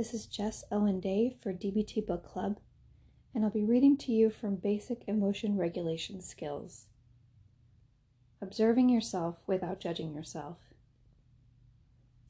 This is Jess Owen Day for DBT Book Club, and I'll be reading to you from Basic Emotion Regulation Skills. Observing yourself without judging yourself.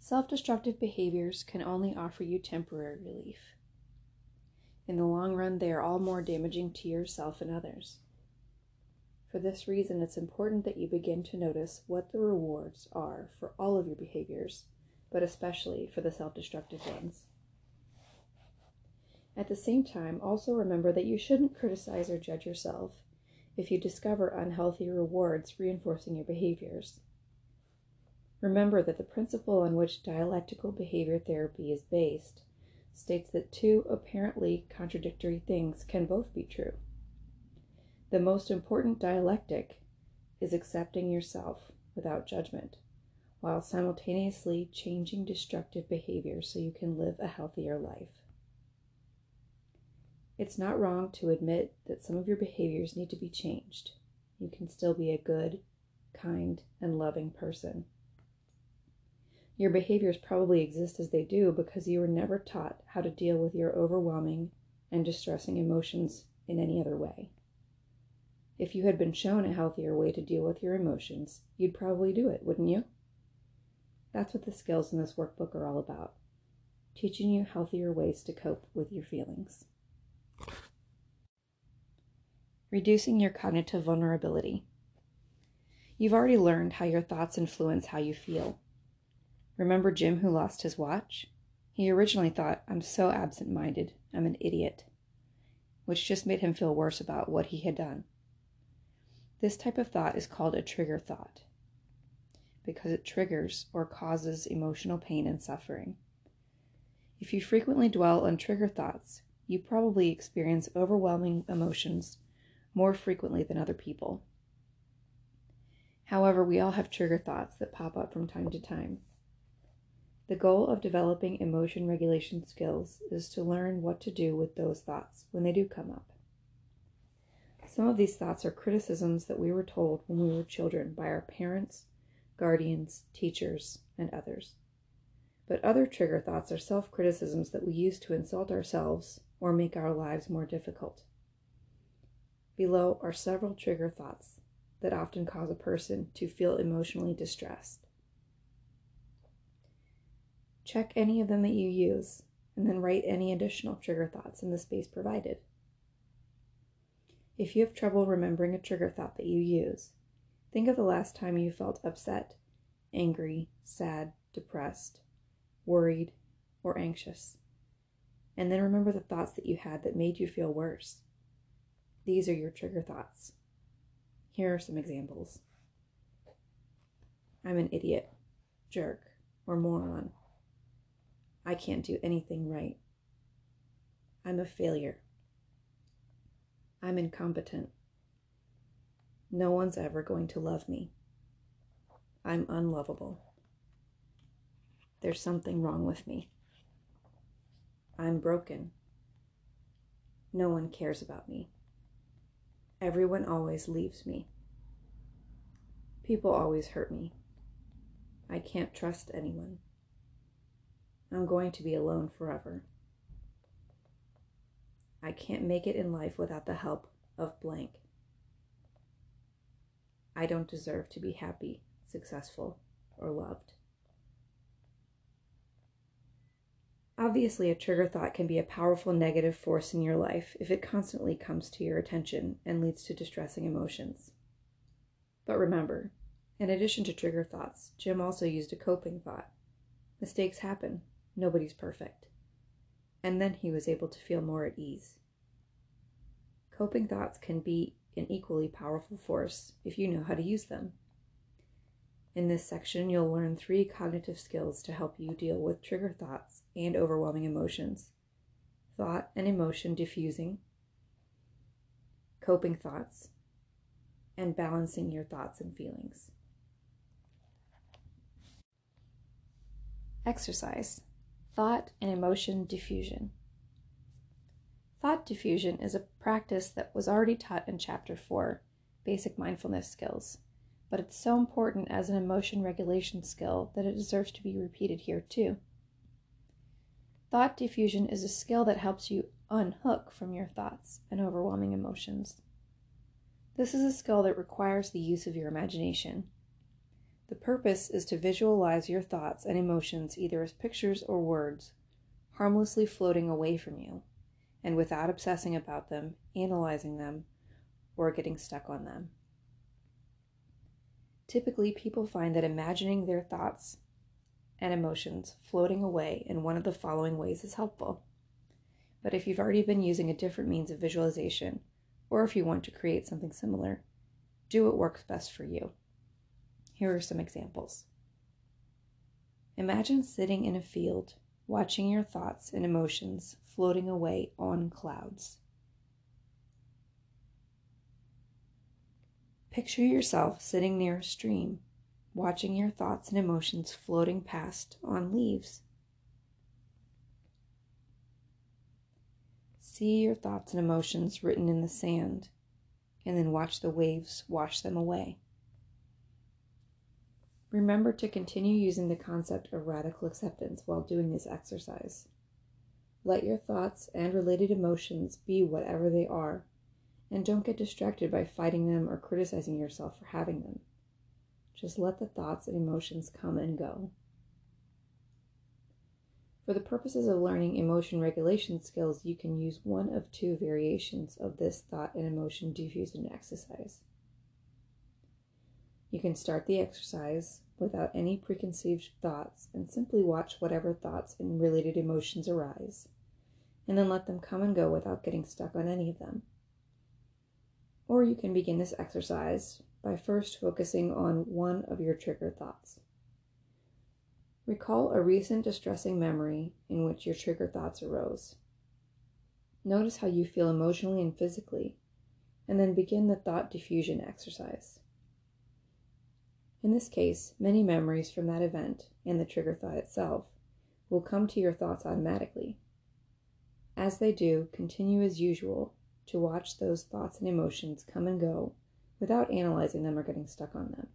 Self destructive behaviors can only offer you temporary relief. In the long run, they are all more damaging to yourself and others. For this reason, it's important that you begin to notice what the rewards are for all of your behaviors, but especially for the self destructive ones. At the same time, also remember that you shouldn't criticize or judge yourself if you discover unhealthy rewards reinforcing your behaviors. Remember that the principle on which dialectical behavior therapy is based states that two apparently contradictory things can both be true. The most important dialectic is accepting yourself without judgment, while simultaneously changing destructive behavior so you can live a healthier life. It's not wrong to admit that some of your behaviors need to be changed. You can still be a good, kind, and loving person. Your behaviors probably exist as they do because you were never taught how to deal with your overwhelming and distressing emotions in any other way. If you had been shown a healthier way to deal with your emotions, you'd probably do it, wouldn't you? That's what the skills in this workbook are all about teaching you healthier ways to cope with your feelings. Reducing your cognitive vulnerability. You've already learned how your thoughts influence how you feel. Remember Jim who lost his watch? He originally thought, I'm so absent minded, I'm an idiot, which just made him feel worse about what he had done. This type of thought is called a trigger thought because it triggers or causes emotional pain and suffering. If you frequently dwell on trigger thoughts, you probably experience overwhelming emotions more frequently than other people. However, we all have trigger thoughts that pop up from time to time. The goal of developing emotion regulation skills is to learn what to do with those thoughts when they do come up. Some of these thoughts are criticisms that we were told when we were children by our parents, guardians, teachers, and others. But other trigger thoughts are self criticisms that we use to insult ourselves or make our lives more difficult. Below are several trigger thoughts that often cause a person to feel emotionally distressed. Check any of them that you use, and then write any additional trigger thoughts in the space provided. If you have trouble remembering a trigger thought that you use, think of the last time you felt upset, angry, sad, depressed, worried, or anxious. And then remember the thoughts that you had that made you feel worse. These are your trigger thoughts. Here are some examples I'm an idiot, jerk, or moron. I can't do anything right. I'm a failure. I'm incompetent. No one's ever going to love me. I'm unlovable. There's something wrong with me. I'm broken. No one cares about me. Everyone always leaves me. People always hurt me. I can't trust anyone. I'm going to be alone forever. I can't make it in life without the help of blank. I don't deserve to be happy, successful, or loved. Obviously, a trigger thought can be a powerful negative force in your life if it constantly comes to your attention and leads to distressing emotions. But remember, in addition to trigger thoughts, Jim also used a coping thought. Mistakes happen, nobody's perfect. And then he was able to feel more at ease. Coping thoughts can be an equally powerful force if you know how to use them. In this section, you'll learn three cognitive skills to help you deal with trigger thoughts and overwhelming emotions thought and emotion diffusing, coping thoughts, and balancing your thoughts and feelings. Exercise Thought and Emotion Diffusion. Thought diffusion is a practice that was already taught in Chapter 4 Basic Mindfulness Skills but it's so important as an emotion regulation skill that it deserves to be repeated here too. Thought diffusion is a skill that helps you unhook from your thoughts and overwhelming emotions. This is a skill that requires the use of your imagination. The purpose is to visualize your thoughts and emotions either as pictures or words, harmlessly floating away from you, and without obsessing about them, analyzing them, or getting stuck on them. Typically, people find that imagining their thoughts and emotions floating away in one of the following ways is helpful. But if you've already been using a different means of visualization, or if you want to create something similar, do what works best for you. Here are some examples. Imagine sitting in a field, watching your thoughts and emotions floating away on clouds. Picture yourself sitting near a stream, watching your thoughts and emotions floating past on leaves. See your thoughts and emotions written in the sand, and then watch the waves wash them away. Remember to continue using the concept of radical acceptance while doing this exercise. Let your thoughts and related emotions be whatever they are, and don't get distracted by fighting them or criticizing yourself for having them. Just let the thoughts and emotions come and go. For the purposes of learning emotion regulation skills, you can use one of two variations of this thought and emotion diffusion exercise. You can start the exercise without any preconceived thoughts and simply watch whatever thoughts and related emotions arise, and then let them come and go without getting stuck on any of them. Or you can begin this exercise by first focusing on one of your trigger thoughts. Recall a recent distressing memory in which your trigger thoughts arose. Notice how you feel emotionally and physically, and then begin the thought diffusion exercise. In this case, many memories from that event and the trigger thought itself will come to your thoughts automatically. As they do, continue as usual to watch those thoughts and emotions come and go without analyzing them or getting stuck on them.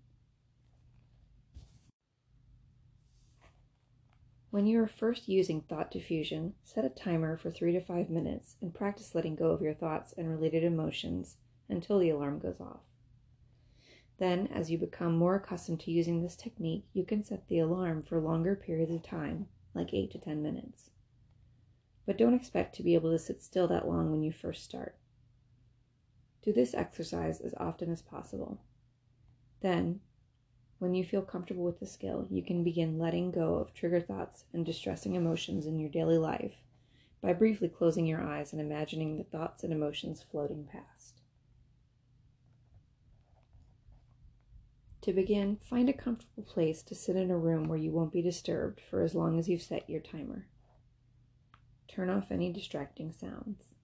When you are first using thought diffusion, set a timer for three to five minutes and practice letting go of your thoughts and related emotions until the alarm goes off. Then, as you become more accustomed to using this technique, you can set the alarm for longer periods of time, like 8 to 10 minutes. But don't expect to be able to sit still that long when you first start. Do this exercise as often as possible. Then, when you feel comfortable with the skill, you can begin letting go of trigger thoughts and distressing emotions in your daily life by briefly closing your eyes and imagining the thoughts and emotions floating past. To begin, find a comfortable place to sit in a room where you won't be disturbed for as long as you've set your timer. Turn off any distracting sounds.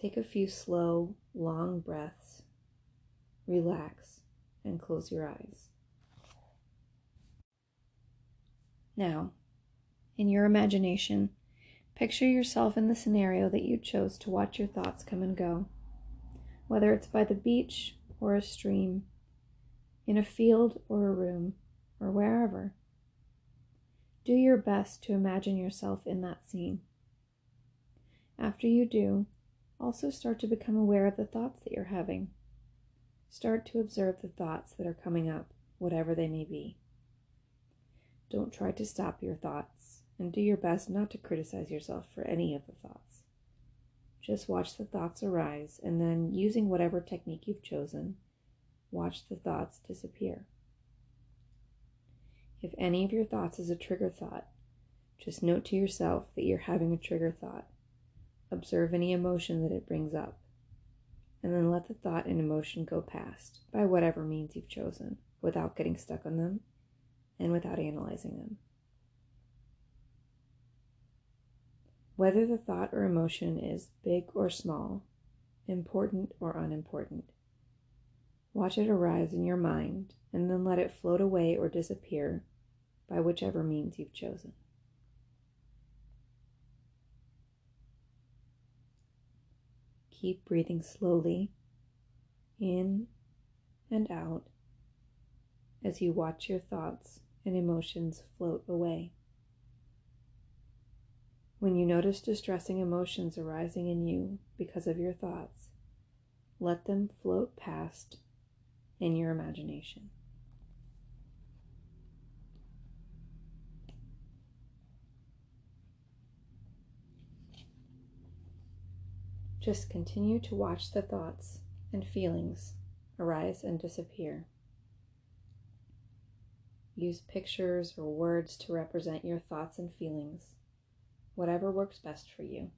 Take a few slow, long breaths. Relax and close your eyes. Now, in your imagination, picture yourself in the scenario that you chose to watch your thoughts come and go, whether it's by the beach or a stream, in a field or a room, or wherever. Do your best to imagine yourself in that scene. After you do, also start to become aware of the thoughts that you're having. Start to observe the thoughts that are coming up, whatever they may be. Don't try to stop your thoughts, and do your best not to criticize yourself for any of the thoughts. Just watch the thoughts arise, and then, using whatever technique you've chosen, watch the thoughts disappear. If any of your thoughts is a trigger thought, just note to yourself that you're having a trigger thought. Observe any emotion that it brings up and then let the thought and emotion go past by whatever means you've chosen without getting stuck on them and without analyzing them. Whether the thought or emotion is big or small, important or unimportant, watch it arise in your mind and then let it float away or disappear by whichever means you've chosen. Keep breathing slowly in and out as you watch your thoughts and emotions float away. When you notice distressing emotions arising in you because of your thoughts, let them float past in your imagination. Just continue to watch the thoughts and feelings arise and disappear. Use pictures or words to represent your thoughts and feelings, whatever works best for you.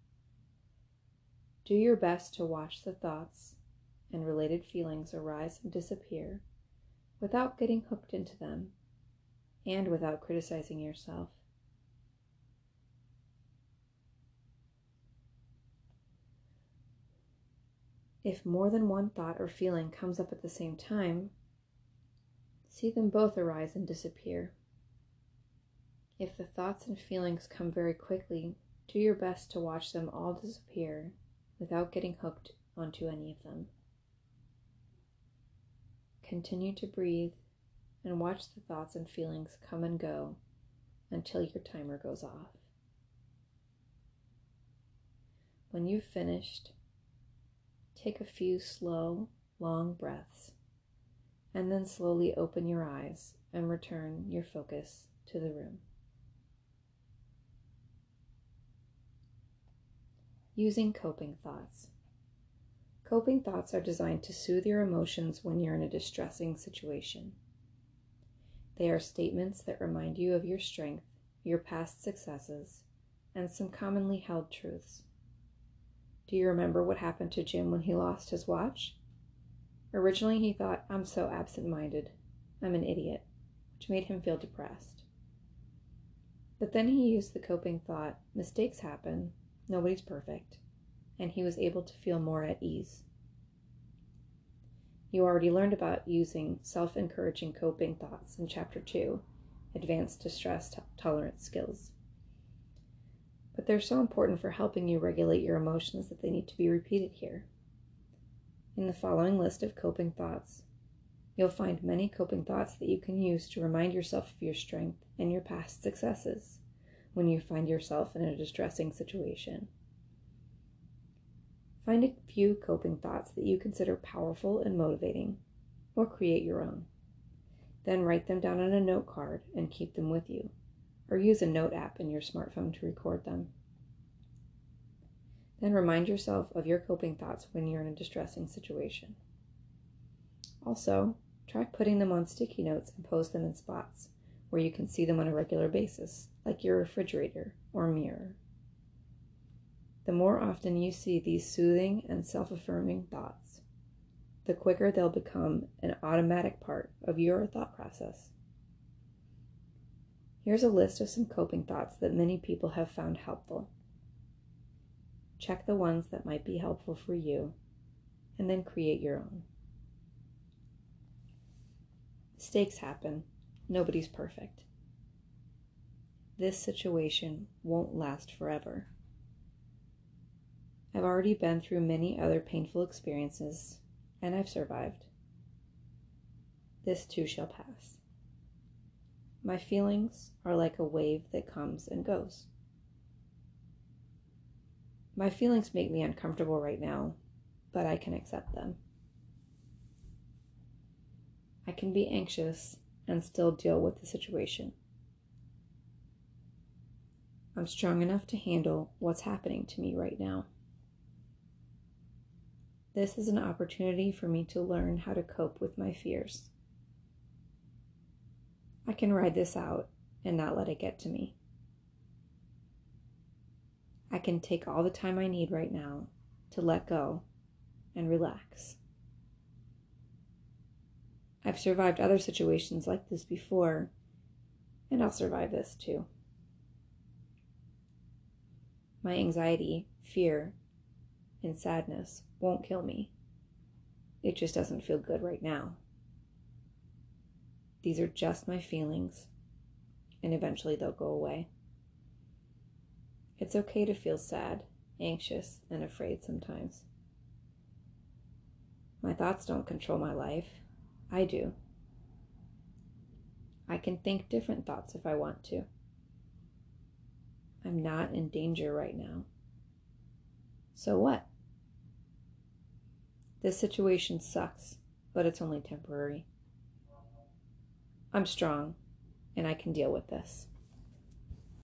Do your best to watch the thoughts and related feelings arise and disappear without getting hooked into them and without criticizing yourself. If more than one thought or feeling comes up at the same time, see them both arise and disappear. If the thoughts and feelings come very quickly, do your best to watch them all disappear without getting hooked onto any of them. Continue to breathe and watch the thoughts and feelings come and go until your timer goes off. When you've finished, Take a few slow, long breaths, and then slowly open your eyes and return your focus to the room. Using coping thoughts. Coping thoughts are designed to soothe your emotions when you're in a distressing situation. They are statements that remind you of your strength, your past successes, and some commonly held truths. Do you remember what happened to Jim when he lost his watch? Originally, he thought, I'm so absent minded. I'm an idiot, which made him feel depressed. But then he used the coping thought mistakes happen, nobody's perfect, and he was able to feel more at ease. You already learned about using self encouraging coping thoughts in Chapter 2 Advanced Distress Tolerance Skills but they're so important for helping you regulate your emotions that they need to be repeated here. In the following list of coping thoughts, you'll find many coping thoughts that you can use to remind yourself of your strength and your past successes when you find yourself in a distressing situation. Find a few coping thoughts that you consider powerful and motivating, or create your own. Then write them down on a note card and keep them with you or use a note app in your smartphone to record them. Then remind yourself of your coping thoughts when you're in a distressing situation. Also, try putting them on sticky notes and post them in spots where you can see them on a regular basis, like your refrigerator or mirror. The more often you see these soothing and self affirming thoughts, the quicker they'll become an automatic part of your thought process. Here's a list of some coping thoughts that many people have found helpful. Check the ones that might be helpful for you, and then create your own. Mistakes happen. Nobody's perfect. This situation won't last forever. I've already been through many other painful experiences, and I've survived. This too shall pass. My feelings are like a wave that comes and goes. My feelings make me uncomfortable right now, but I can accept them. I can be anxious and still deal with the situation. I'm strong enough to handle what's happening to me right now. This is an opportunity for me to learn how to cope with my fears. I can ride this out and not let it get to me. I can take all the time I need right now to let go and relax. I've survived other situations like this before, and I'll survive this too. My anxiety, fear, and sadness won't kill me. It just doesn't feel good right now. These are just my feelings, and eventually they'll go away. It's okay to feel sad, anxious, and afraid sometimes. My thoughts don't control my life. I do. I can think different thoughts if I want to. I'm not in danger right now. So what? This situation sucks, but it's only temporary. I'm strong, and I can deal with this.